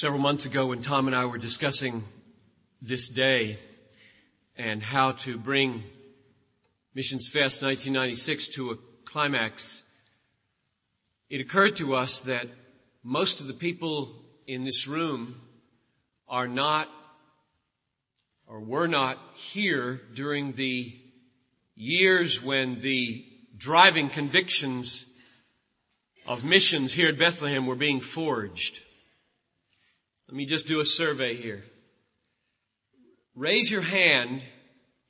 Several months ago when Tom and I were discussing this day and how to bring Missions Fest 1996 to a climax, it occurred to us that most of the people in this room are not or were not here during the years when the driving convictions of missions here at Bethlehem were being forged. Let me just do a survey here. Raise your hand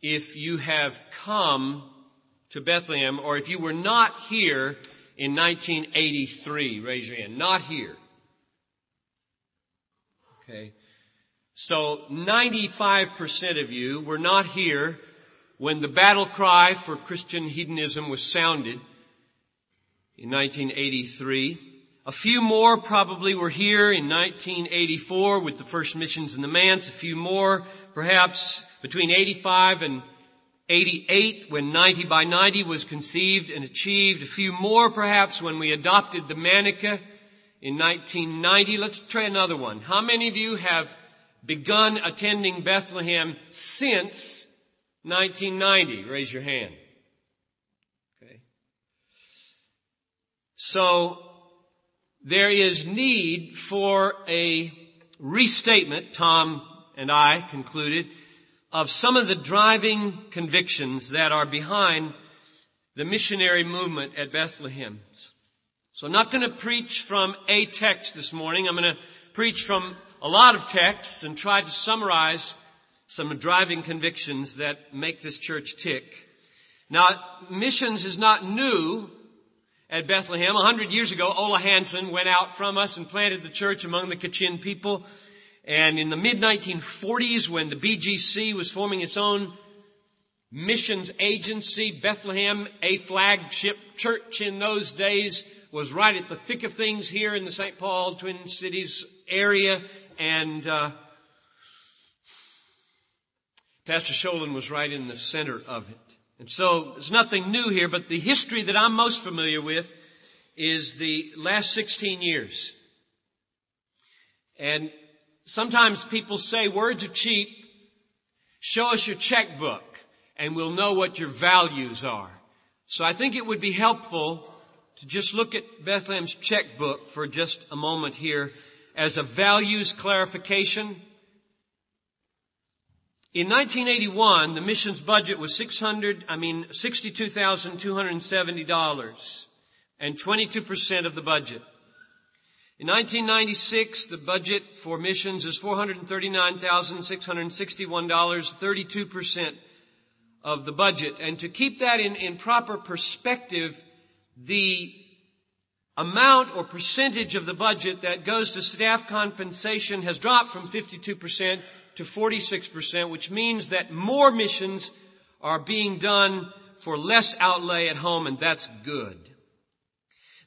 if you have come to Bethlehem or if you were not here in 1983. Raise your hand. Not here. Okay. So 95% of you were not here when the battle cry for Christian hedonism was sounded in 1983. A few more probably were here in 1984 with the first missions in the manse. A few more perhaps between 85 and 88 when 90 by 90 was conceived and achieved. A few more perhaps when we adopted the Manica in 1990. Let's try another one. How many of you have begun attending Bethlehem since 1990? Raise your hand. Okay. So there is need for a restatement, Tom and I concluded, of some of the driving convictions that are behind the missionary movement at Bethlehem. So I'm not going to preach from a text this morning. I'm going to preach from a lot of texts and try to summarize some driving convictions that make this church tick. Now, missions is not new at Bethlehem. A hundred years ago, Ola Hanson went out from us and planted the church among the Kachin people. And in the mid 1940s, when the BGC was forming its own missions agency, Bethlehem, a flagship church in those days, was right at the thick of things here in the St. Paul Twin Cities area. And uh, Pastor Sholin was right in the center of it. And so there's nothing new here, but the history that I'm most familiar with is the last 16 years. And sometimes people say words are cheap. Show us your checkbook and we'll know what your values are. So I think it would be helpful to just look at Bethlehem's checkbook for just a moment here as a values clarification in 1981, the missions budget was 600, I mean, $62,270 and 22% of the budget. In 1996, the budget for missions is $439,661, 32% of the budget. And to keep that in, in proper perspective, the amount or percentage of the budget that goes to staff compensation has dropped from 52% to 46%, which means that more missions are being done for less outlay at home, and that's good.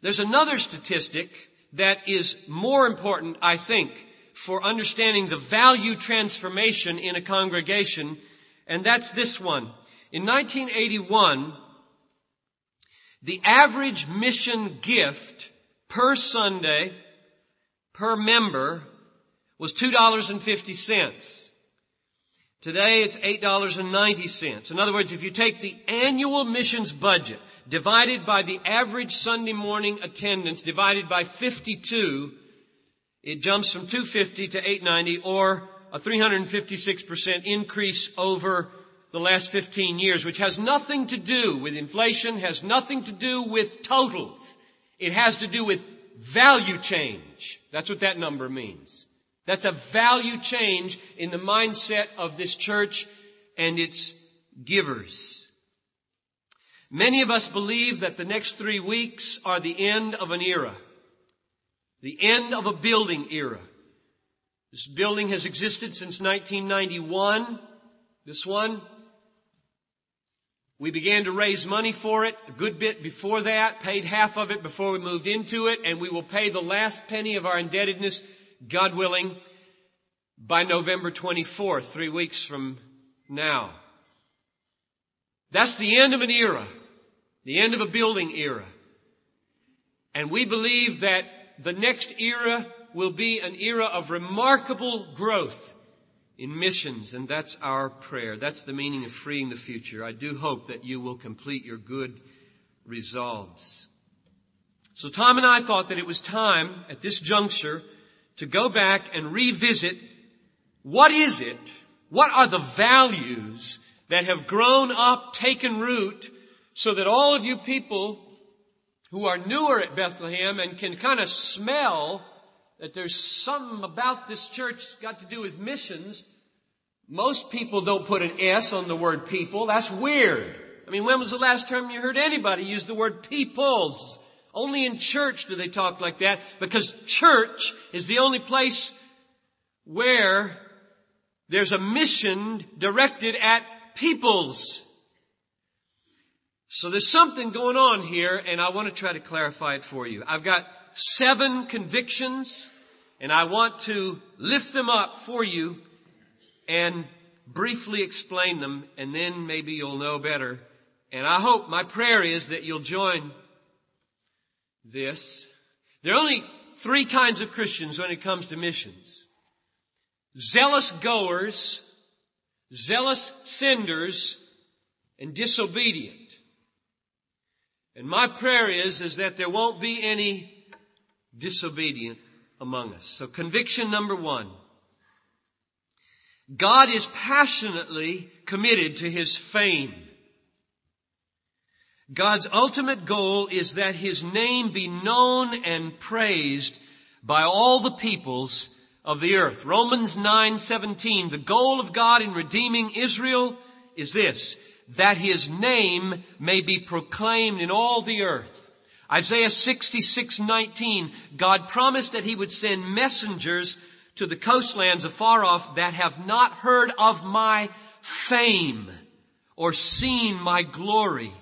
There's another statistic that is more important, I think, for understanding the value transformation in a congregation, and that's this one. In 1981, the average mission gift per Sunday, per member, was $2.50. Today it's $8.90. In other words, if you take the annual missions budget divided by the average Sunday morning attendance divided by 52, it jumps from 250 to 890 or a 356% increase over the last 15 years, which has nothing to do with inflation, has nothing to do with totals. It has to do with value change. That's what that number means. That's a value change in the mindset of this church and its givers. Many of us believe that the next three weeks are the end of an era. The end of a building era. This building has existed since 1991. This one. We began to raise money for it a good bit before that, paid half of it before we moved into it, and we will pay the last penny of our indebtedness God willing, by November 24th, three weeks from now. That's the end of an era, the end of a building era. And we believe that the next era will be an era of remarkable growth in missions, and that's our prayer. That's the meaning of freeing the future. I do hope that you will complete your good resolves. So Tom and I thought that it was time at this juncture to go back and revisit what is it, what are the values that have grown up, taken root, so that all of you people who are newer at Bethlehem and can kind of smell that there's something about this church got to do with missions. Most people don't put an S on the word people. That's weird. I mean, when was the last time you heard anybody use the word peoples? Only in church do they talk like that because church is the only place where there's a mission directed at peoples. So there's something going on here and I want to try to clarify it for you. I've got seven convictions and I want to lift them up for you and briefly explain them and then maybe you'll know better. And I hope my prayer is that you'll join this. There are only three kinds of Christians when it comes to missions. Zealous goers, zealous senders, and disobedient. And my prayer is, is that there won't be any disobedient among us. So conviction number one. God is passionately committed to His fame. God's ultimate goal is that His name be known and praised by all the peoples of the earth. Romans 9:17 The goal of God in redeeming Israel is this that his name may be proclaimed in all the earth. Isaiah 66:19 God promised that he would send messengers to the coastlands afar off that have not heard of my fame or seen my glory.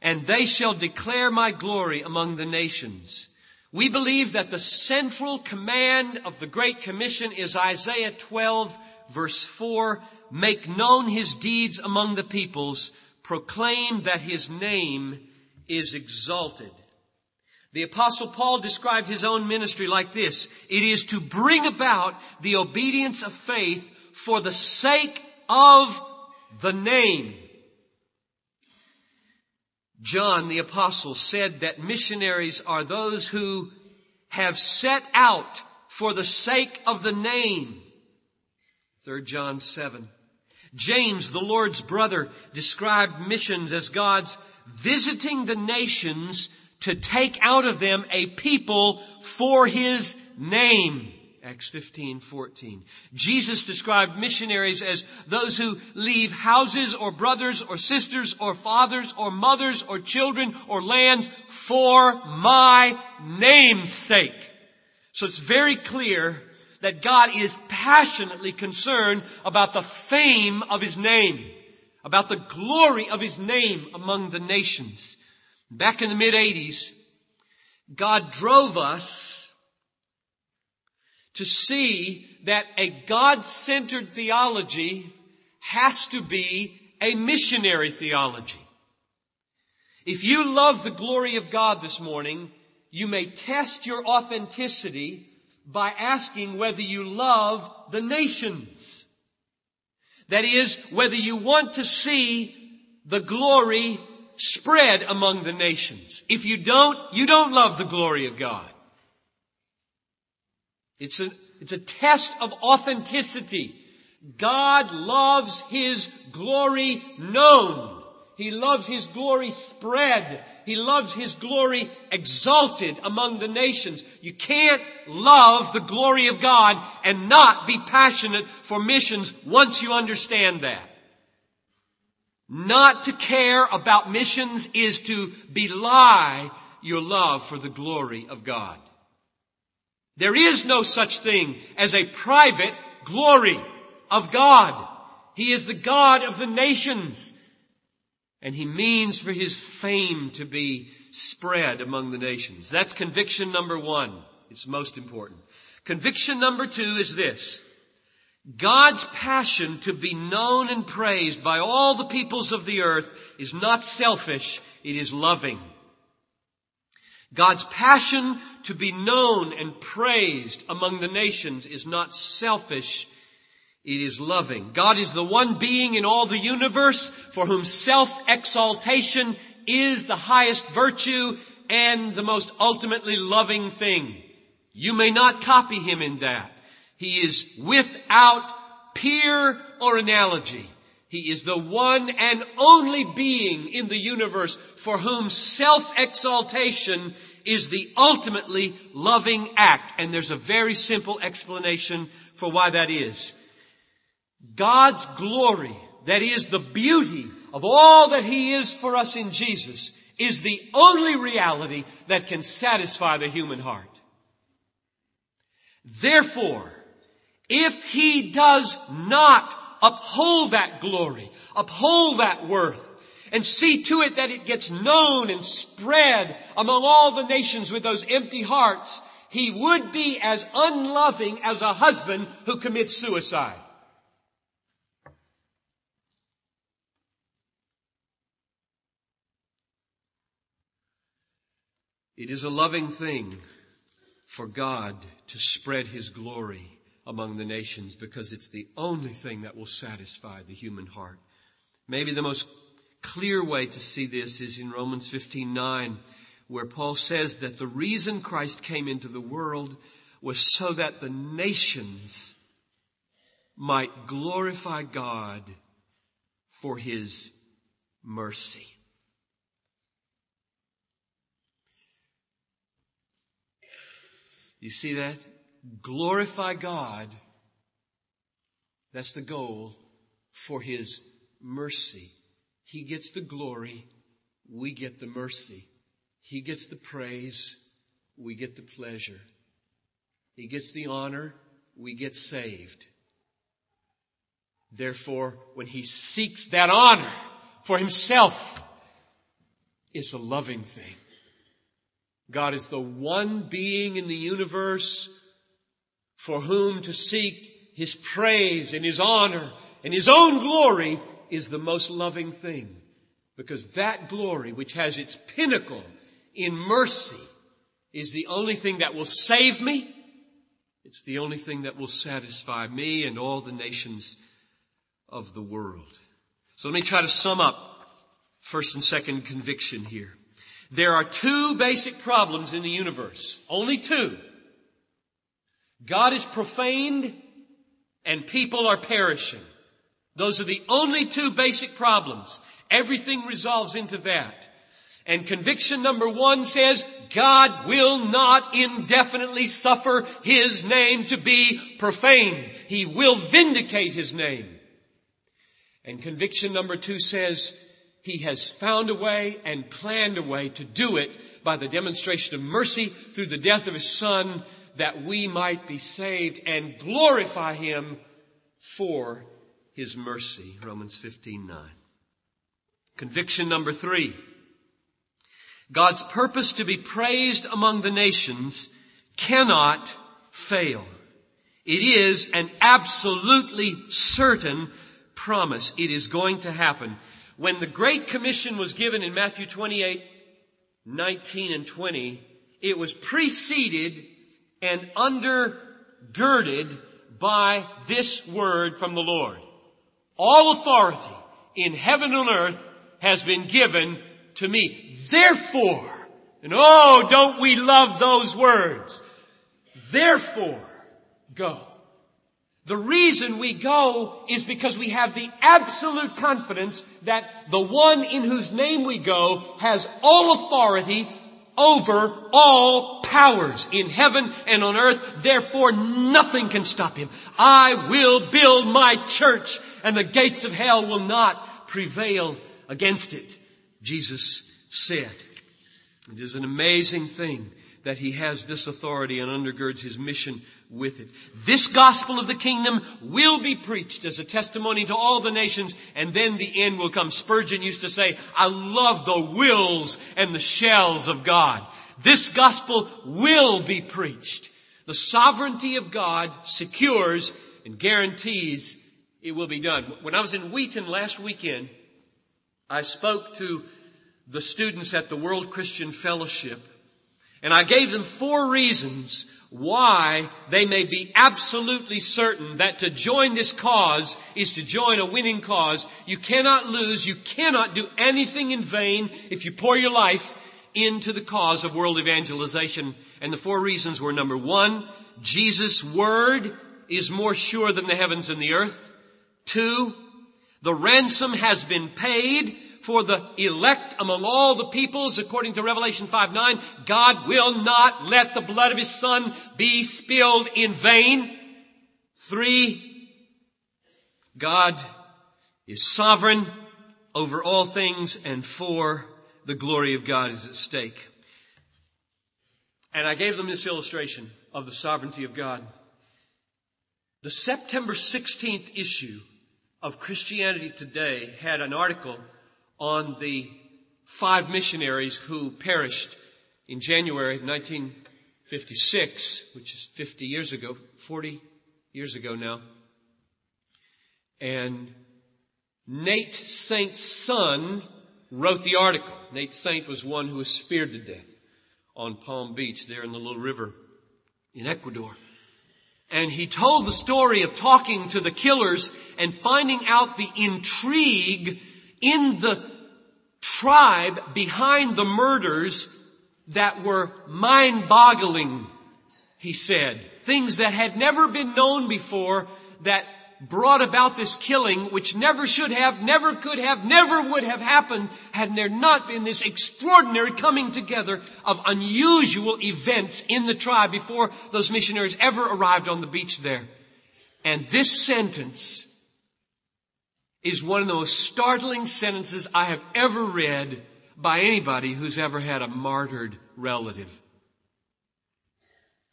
And they shall declare my glory among the nations. We believe that the central command of the Great Commission is Isaiah 12 verse 4, make known his deeds among the peoples, proclaim that his name is exalted. The apostle Paul described his own ministry like this. It is to bring about the obedience of faith for the sake of the name John the apostle said that missionaries are those who have set out for the sake of the name. 3 John 7. James, the Lord's brother, described missions as God's visiting the nations to take out of them a people for His name. Acts 15, 14. Jesus described missionaries as those who leave houses or brothers or sisters or fathers or mothers or children or lands for my name's sake. So it's very clear that God is passionately concerned about the fame of His name, about the glory of His name among the nations. Back in the mid 80s, God drove us to see that a God-centered theology has to be a missionary theology. If you love the glory of God this morning, you may test your authenticity by asking whether you love the nations. That is, whether you want to see the glory spread among the nations. If you don't, you don't love the glory of God. It's a, it's a test of authenticity. God loves His glory known. He loves His glory spread. He loves His glory exalted among the nations. You can't love the glory of God and not be passionate for missions once you understand that. Not to care about missions is to belie your love for the glory of God. There is no such thing as a private glory of God. He is the God of the nations. And He means for His fame to be spread among the nations. That's conviction number one. It's most important. Conviction number two is this. God's passion to be known and praised by all the peoples of the earth is not selfish, it is loving. God's passion to be known and praised among the nations is not selfish, it is loving. God is the one being in all the universe for whom self-exaltation is the highest virtue and the most ultimately loving thing. You may not copy him in that. He is without peer or analogy. He is the one and only being in the universe for whom self-exaltation is the ultimately loving act. And there's a very simple explanation for why that is. God's glory, that is the beauty of all that He is for us in Jesus, is the only reality that can satisfy the human heart. Therefore, if He does not uphold that glory, uphold that worth, and see to it that it gets known and spread among all the nations with those empty hearts, he would be as unloving as a husband who commits suicide. It is a loving thing for God to spread His glory among the nations because it's the only thing that will satisfy the human heart. Maybe the most clear way to see this is in Romans 15:9 where Paul says that the reason Christ came into the world was so that the nations might glorify God for his mercy. You see that? glorify God. That's the goal for His mercy. He gets the glory. We get the mercy. He gets the praise. We get the pleasure. He gets the honor. We get saved. Therefore, when he seeks that honor for himself, it's a loving thing. God is the one being in the universe for whom to seek His praise and His honor and His own glory is the most loving thing. Because that glory, which has its pinnacle in mercy, is the only thing that will save me. It's the only thing that will satisfy me and all the nations of the world. So let me try to sum up first and second conviction here. There are two basic problems in the universe. Only two. God is profaned and people are perishing. Those are the only two basic problems. Everything resolves into that. And conviction number one says, God will not indefinitely suffer His name to be profaned. He will vindicate His name. And conviction number two says, He has found a way and planned a way to do it by the demonstration of mercy through the death of His Son that we might be saved and glorify Him for His mercy. Romans 15, 9. Conviction number three. God's purpose to be praised among the nations cannot fail. It is an absolutely certain promise. It is going to happen. When the Great Commission was given in Matthew 28, 19 and 20, it was preceded and undergirded by this word from the Lord. All authority in heaven and earth has been given to me. Therefore, and oh, don't we love those words? Therefore, go. The reason we go is because we have the absolute confidence that the one in whose name we go has all authority over all powers in heaven and on earth. Therefore nothing can stop him. I will build my church and the gates of hell will not prevail against it. Jesus said. It is an amazing thing that he has this authority and undergirds his mission with it. This gospel of the kingdom will be preached as a testimony to all the nations and then the end will come. Spurgeon used to say, I love the wills and the shells of God. This gospel will be preached. The sovereignty of God secures and guarantees it will be done. When I was in Wheaton last weekend, I spoke to the students at the World Christian Fellowship And I gave them four reasons why they may be absolutely certain that to join this cause is to join a winning cause. You cannot lose. You cannot do anything in vain if you pour your life into the cause of world evangelization. And the four reasons were number one, Jesus' word is more sure than the heavens and the earth. Two, the ransom has been paid for the elect among all the peoples, according to Revelation 5 9, God will not let the blood of His Son be spilled in vain. Three, God is sovereign over all things. And four, the glory of God is at stake. And I gave them this illustration of the sovereignty of God. The September 16th issue of Christianity Today had an article on the five missionaries who perished in January of 1956, which is 50 years ago, 40 years ago now. And Nate Saint's son wrote the article. Nate Saint was one who was speared to death on Palm Beach there in the little river in Ecuador. And he told the story of talking to the killers and finding out the intrigue in the tribe behind the murders that were mind-boggling, he said. Things that had never been known before that brought about this killing, which never should have, never could have, never would have happened had there not been this extraordinary coming together of unusual events in the tribe before those missionaries ever arrived on the beach there. And this sentence is one of the most startling sentences I have ever read by anybody who's ever had a martyred relative.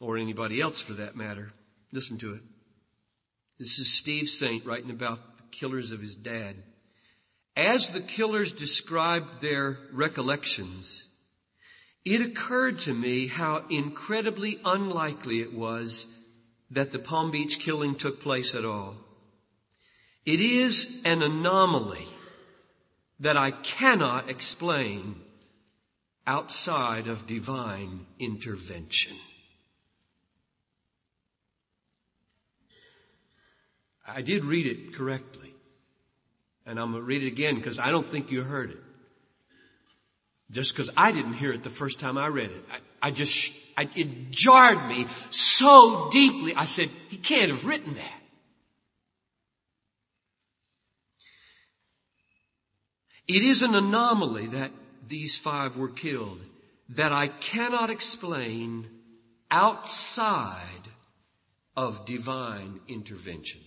Or anybody else for that matter. Listen to it. This is Steve Saint writing about the killers of his dad. As the killers described their recollections, it occurred to me how incredibly unlikely it was that the Palm Beach killing took place at all. It is an anomaly that I cannot explain outside of divine intervention. I did read it correctly. And I'm going to read it again because I don't think you heard it. Just because I didn't hear it the first time I read it. I, I just, I, it jarred me so deeply. I said, he can't have written that. It is an anomaly that these five were killed that I cannot explain outside of divine intervention.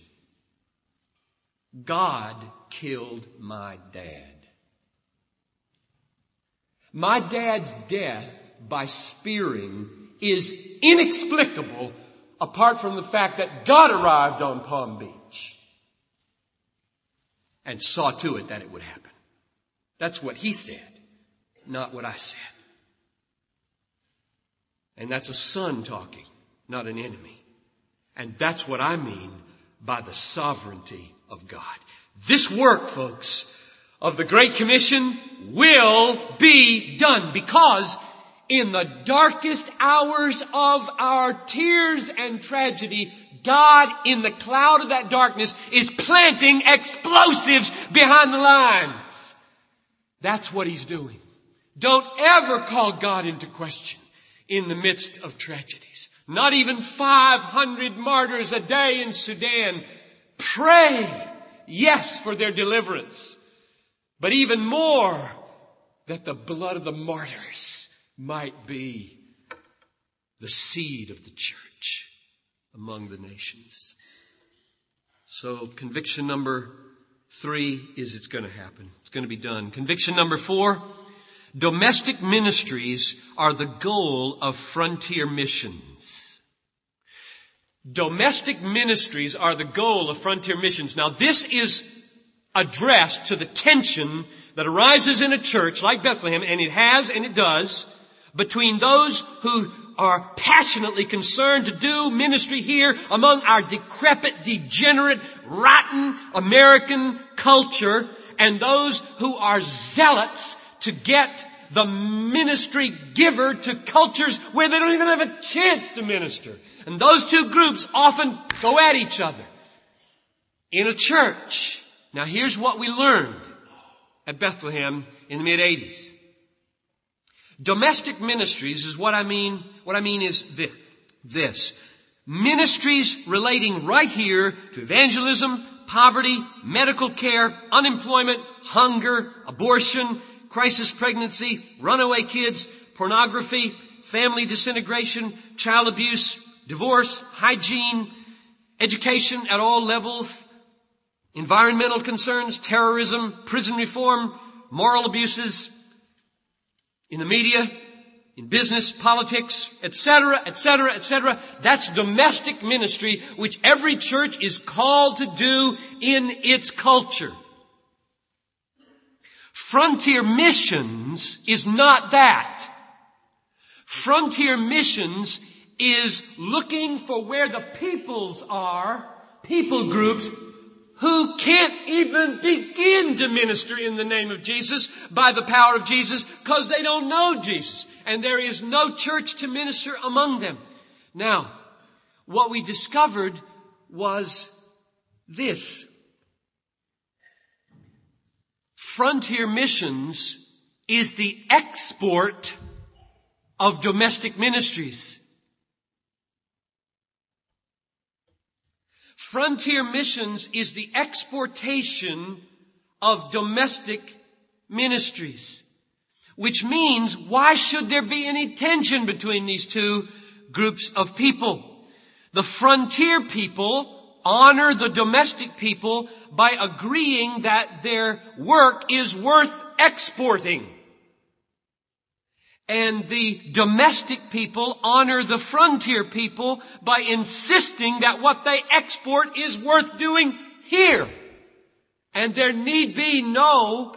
God killed my dad. My dad's death by spearing is inexplicable apart from the fact that God arrived on Palm Beach and saw to it that it would happen. That's what he said, not what I said. And that's a son talking, not an enemy. And that's what I mean by the sovereignty of God. This work, folks, of the Great Commission will be done because in the darkest hours of our tears and tragedy, God in the cloud of that darkness is planting explosives behind the lines. That's what He's doing. Don't ever call God into question in the midst of tragedies. Not even 500 martyrs a day in Sudan Pray, yes, for their deliverance, but even more that the blood of the martyrs might be the seed of the church among the nations. So conviction number three is it's going to happen. It's going to be done. Conviction number four, domestic ministries are the goal of frontier missions. Domestic ministries are the goal of frontier missions. Now this is addressed to the tension that arises in a church like Bethlehem, and it has and it does, between those who are passionately concerned to do ministry here among our decrepit, degenerate, rotten American culture and those who are zealots to get the ministry giver to cultures where they don't even have a chance to minister. And those two groups often go at each other. In a church. Now here's what we learned at Bethlehem in the mid 80s. Domestic ministries is what I mean, what I mean is this. this. Ministries relating right here to evangelism, poverty, medical care, unemployment, hunger, abortion, crisis pregnancy, runaway kids, pornography, family disintegration, child abuse, divorce, hygiene, education at all levels, environmental concerns, terrorism, prison reform, moral abuses, in the media, in business, politics, etc., etc., etc. That's domestic ministry, which every church is called to do in its culture. Frontier missions is not that. Frontier missions is looking for where the peoples are, people groups, who can't even begin to minister in the name of Jesus by the power of Jesus because they don't know Jesus. And there is no church to minister among them. Now, what we discovered was this. Frontier missions is the export of domestic ministries. Frontier missions is the exportation of domestic ministries. Which means, why should there be any tension between these two groups of people? The frontier people honor the domestic people by agreeing that their work is worth exporting. And the domestic people honor the frontier people by insisting that what they export is worth doing here. And there need be no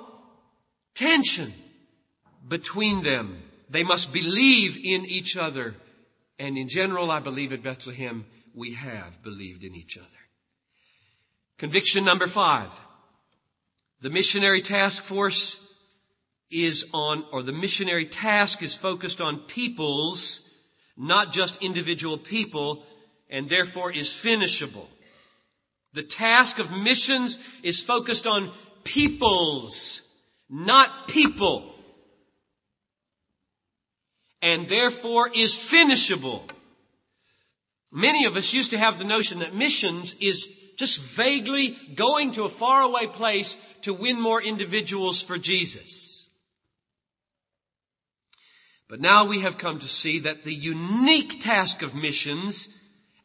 tension between them. They must believe in each other. And in general, I believe at Bethlehem, we have believed in each other. Conviction number five. The missionary task force is on, or the missionary task is focused on peoples, not just individual people, and therefore is finishable. The task of missions is focused on peoples, not people. And therefore is finishable. Many of us used to have the notion that missions is just vaguely going to a faraway place to win more individuals for Jesus. But now we have come to see that the unique task of missions,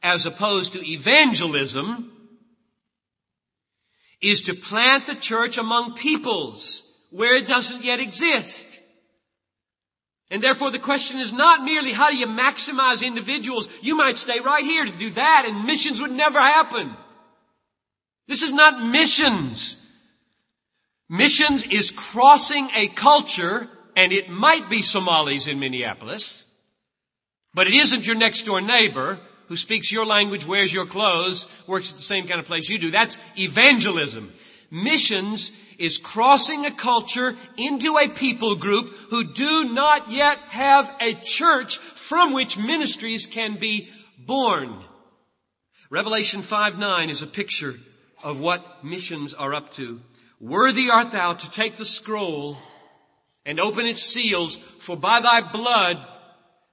as opposed to evangelism, is to plant the church among peoples where it doesn't yet exist. And therefore the question is not merely how do you maximize individuals. You might stay right here to do that and missions would never happen. This is not missions. Missions is crossing a culture and it might be Somalis in Minneapolis, but it isn't your next door neighbor who speaks your language, wears your clothes, works at the same kind of place you do. That's evangelism. Missions is crossing a culture into a people group who do not yet have a church from which ministries can be born. Revelation 5-9 is a picture of what missions are up to. Worthy art thou to take the scroll and open its seals, for by thy blood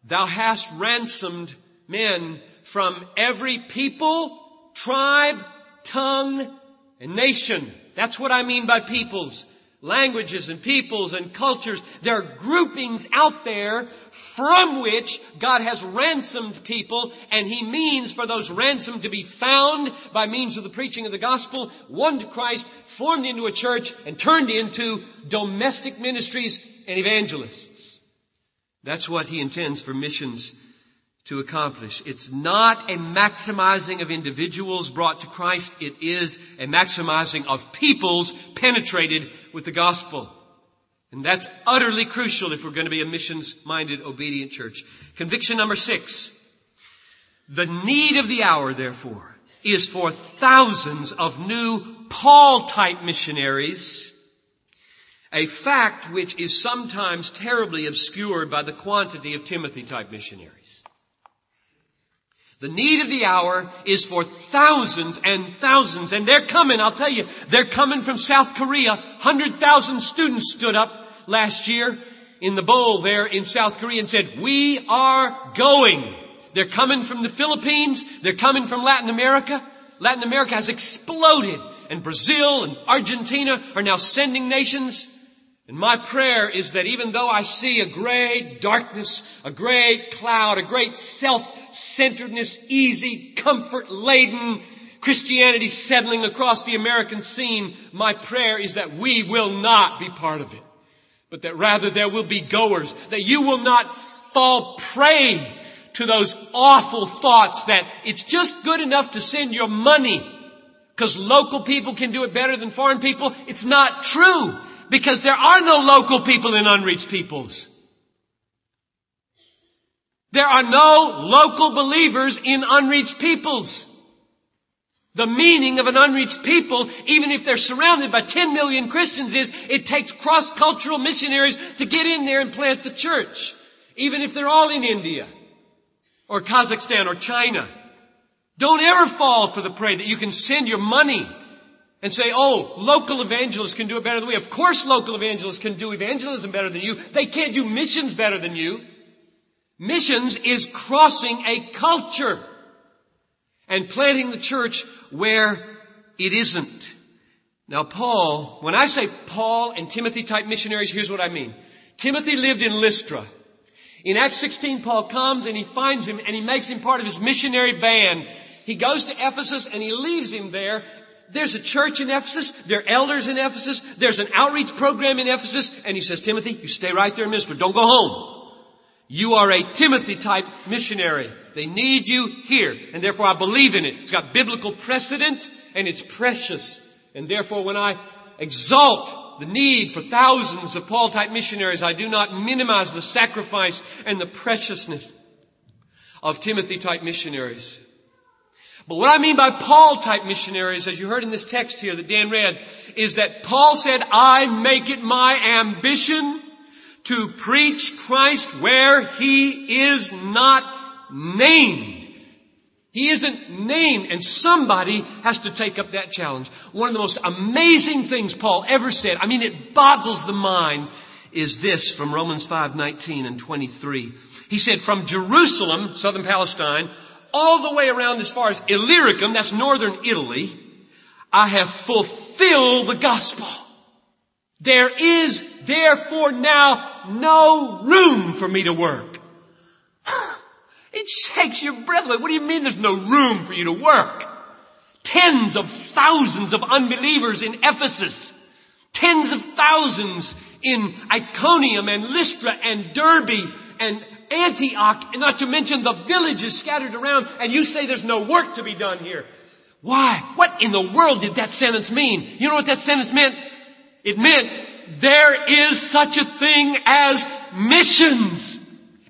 thou hast ransomed men from every people, tribe, tongue, and nation. That's what I mean by peoples languages and peoples and cultures. There are groupings out there from which God has ransomed people and He means for those ransomed to be found by means of the preaching of the gospel, won to Christ, formed into a church and turned into domestic ministries and evangelists. That's what He intends for missions to accomplish. It's not a maximizing of individuals brought to Christ. It is a maximizing of peoples penetrated with the gospel. And that's utterly crucial if we're going to be a missions-minded, obedient church. Conviction number six. The need of the hour, therefore, is for thousands of new Paul-type missionaries A fact which is sometimes terribly obscured by the quantity of Timothy type missionaries. The need of the hour is for thousands and thousands, and they're coming, I'll tell you, they're coming from South Korea. 100,000 students stood up last year in the bowl there in South Korea and said, we are going. They're coming from the Philippines. They're coming from Latin America. Latin America has exploded and Brazil and Argentina are now sending nations. And my prayer is that even though I see a great darkness, a great cloud, a great self-centeredness, easy, comfort-laden Christianity settling across the American scene, my prayer is that we will not be part of it. But that rather there will be goers, that you will not fall prey to those awful thoughts that it's just good enough to send your money because local people can do it better than foreign people. It's not true because there are no local people in unreached peoples. There are no local believers in unreached peoples. The meaning of an unreached people, even if they're surrounded by 10 million Christians, is it takes cross-cultural missionaries to get in there and plant the church. Even if they're all in India or Kazakhstan or China. Don't ever fall for the prey that you can send your money and say, oh, local evangelists can do it better than we. Of course local evangelists can do evangelism better than you. They can't do missions better than you. Missions is crossing a culture and planting the church where it isn't. Now Paul, when I say Paul and Timothy type missionaries, here's what I mean. Timothy lived in Lystra. In Acts 16, Paul comes and he finds him and he makes him part of his missionary band. He goes to Ephesus and he leaves him there. There's a church in Ephesus. There are elders in Ephesus. There's an outreach program in Ephesus. And he says, Timothy, you stay right there, mister. Don't go home. You are a Timothy type missionary. They need you here. And therefore I believe in it. It's got biblical precedent and it's precious. And therefore when I exalt the need for thousands of Paul type missionaries. I do not minimize the sacrifice and the preciousness of Timothy type missionaries. But what I mean by Paul type missionaries, as you heard in this text here that Dan read, is that Paul said, I make it my ambition to preach Christ where he is not named. He isn't named and somebody has to take up that challenge. One of the most amazing things Paul ever said, I mean it boggles the mind, is this from Romans 5, 19 and 23. He said, from Jerusalem, southern Palestine, all the way around as far as Illyricum, that's northern Italy, I have fulfilled the gospel. There is therefore now no room for me to work. It shakes your breath away. What do you mean there's no room for you to work? Tens of thousands of unbelievers in Ephesus. Tens of thousands in Iconium and Lystra and Derbe and Antioch, and not to mention the villages scattered around, and you say there's no work to be done here. Why? What in the world did that sentence mean? You know what that sentence meant? It meant there is such a thing as missions.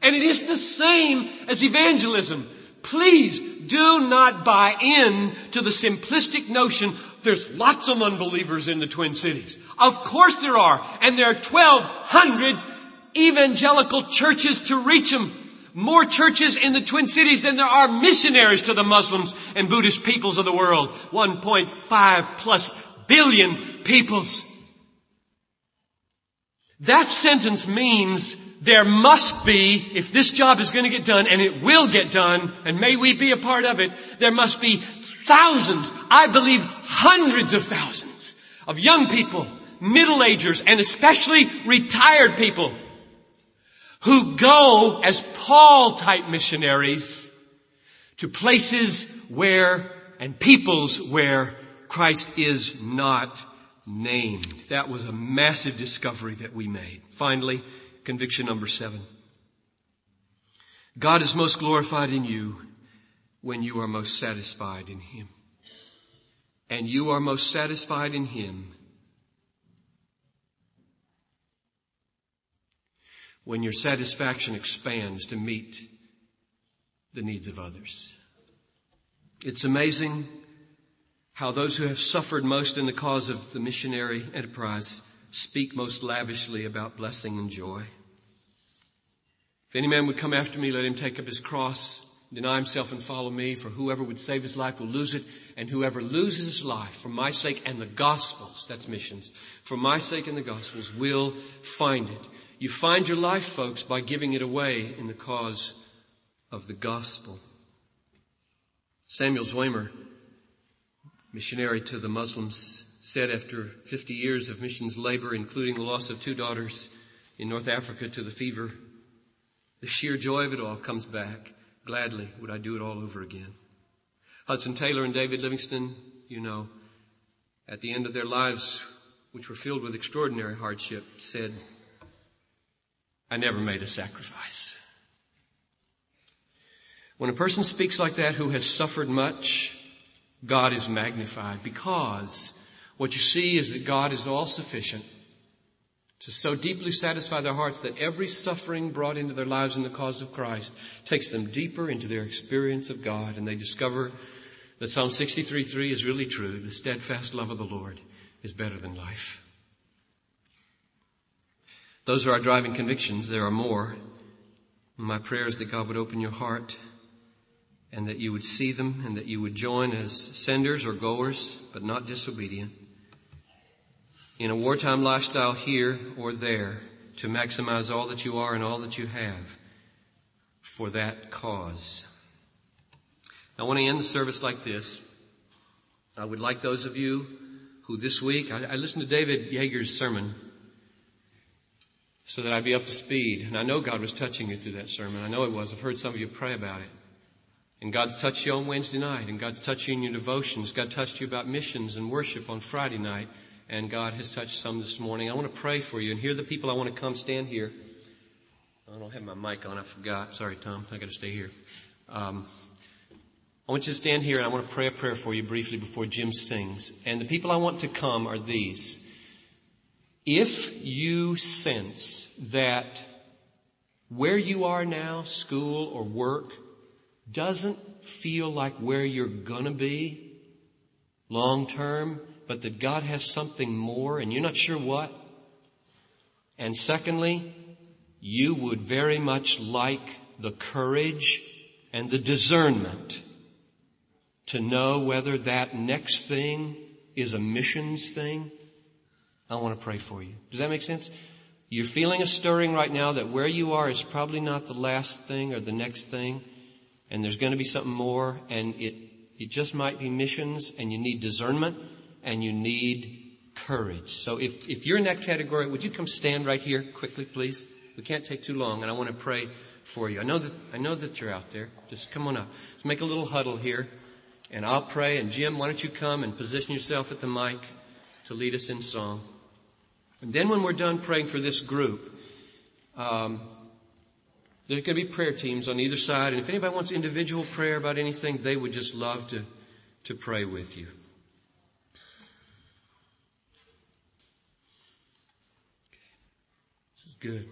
And it is the same as evangelism. Please do not buy in to the simplistic notion there's lots of unbelievers in the Twin Cities. Of course there are. And there are 1200 evangelical churches to reach them. More churches in the Twin Cities than there are missionaries to the Muslims and Buddhist peoples of the world. 1.5 plus billion peoples. That sentence means there must be, if this job is going to get done, and it will get done, and may we be a part of it, there must be thousands, I believe hundreds of thousands of young people, middle-agers, and especially retired people who go as Paul type missionaries to places where and peoples where Christ is not named. That was a massive discovery that we made. Finally, conviction number seven. God is most glorified in you when you are most satisfied in Him. And you are most satisfied in Him when your satisfaction expands to meet the needs of others. It's amazing how those who have suffered most in the cause of the missionary enterprise speak most lavishly about blessing and joy. If any man would come after me, let him take up his cross, deny himself and follow me, for whoever would save his life will lose it, and whoever loses his life for my sake and the gospel's, that's missions, for my sake and the gospel's will find it. You find your life, folks, by giving it away in the cause of the gospel. Samuel Zwemer, missionary to the Muslims, said after 50 years of missions labor, including the loss of two daughters in North Africa to the fever, the sheer joy of it all comes back. Gladly would I do it all over again. Hudson Taylor and David Livingstone, you know, at the end of their lives, which were filled with extraordinary hardship, said, I never made a sacrifice. When a person speaks like that who has suffered much, God is magnified because what you see is that God is all sufficient to so deeply satisfy their hearts that every suffering brought into their lives in the cause of Christ takes them deeper into their experience of God and they discover that Psalm 63:3 is really true. The steadfast love of the Lord is better than life. Those are our driving convictions. There are more. My prayer is that God would open your heart and that you would see them and that you would join as senders or goers, but not disobedient in a wartime lifestyle here or there to maximize all that you are and all that you have for that cause. I want to end the service like this. I would like those of you who this week, I, I listened to David Yeager's sermon so that I'd be up to speed. And I know God was touching you through that sermon. I know it was. I've heard some of you pray about it. And God's touched you on Wednesday night, and God's touched you in your devotions. God touched you about missions and worship on Friday night and God has touched some this morning. I want to pray for you. And here are the people I want to come stand here. I don't have my mic on. I forgot. Sorry, Tom. I got to stay here. Um, I want you to stand here and I want to pray a prayer for you briefly before Jim sings. And the people I want to come are these. If you sense that where you are now, school or work, doesn't feel like where you're gonna be long term, but that God has something more and you're not sure what. And secondly, you would very much like the courage and the discernment to know whether that next thing is a missions thing. I want to pray for you. Does that make sense? You're feeling a stirring right now that where you are is probably not the last thing or the next thing, and there's going to be something more, and it, it just might be missions, and you need discernment, and you need courage. So if, if you're in that category, would you come stand right here quickly, please? We can't take too long, and I want to pray for you. I know that, I know that you're out there. Just come on up. Let's make a little huddle here, and I'll pray. And Jim, why don't you come and position yourself at the mic to lead us in song? And then when we're done praying for this group, um, there's going to be prayer teams on either side, and if anybody wants individual prayer about anything, they would just love to, to pray with you. This is good.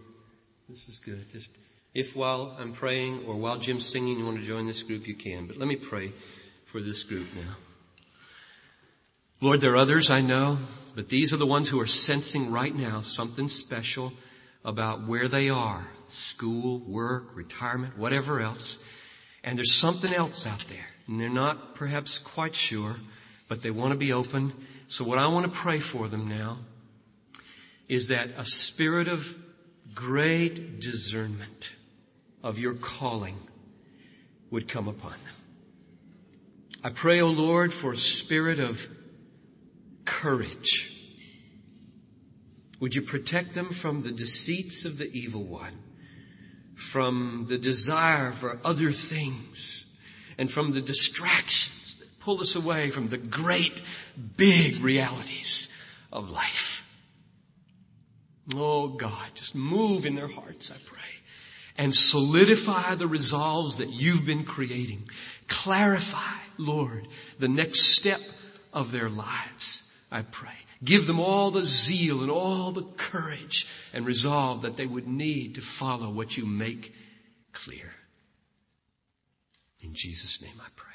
This is good. Just if while I'm praying or while Jim's singing you want to join this group, you can. But let me pray for this group now. Lord, there are others I know, but these are the ones who are sensing right now something special about where they are. School, work, retirement, whatever else. And there's something else out there. And they're not perhaps quite sure, but they want to be open. So what I want to pray for them now is that a spirit of great discernment of your calling would come upon them. I pray, O oh Lord, for a spirit of courage. Would you protect them from the deceits of the evil one, from the desire for other things, and from the distractions that pull us away from the great, big realities of life. Oh God, just move in their hearts, I pray. And solidify the resolves that you've been creating. Clarify, Lord, the next step of their lives, I pray. Give them all the zeal and all the courage and resolve that they would need to follow what you make clear. In Jesus' name I pray.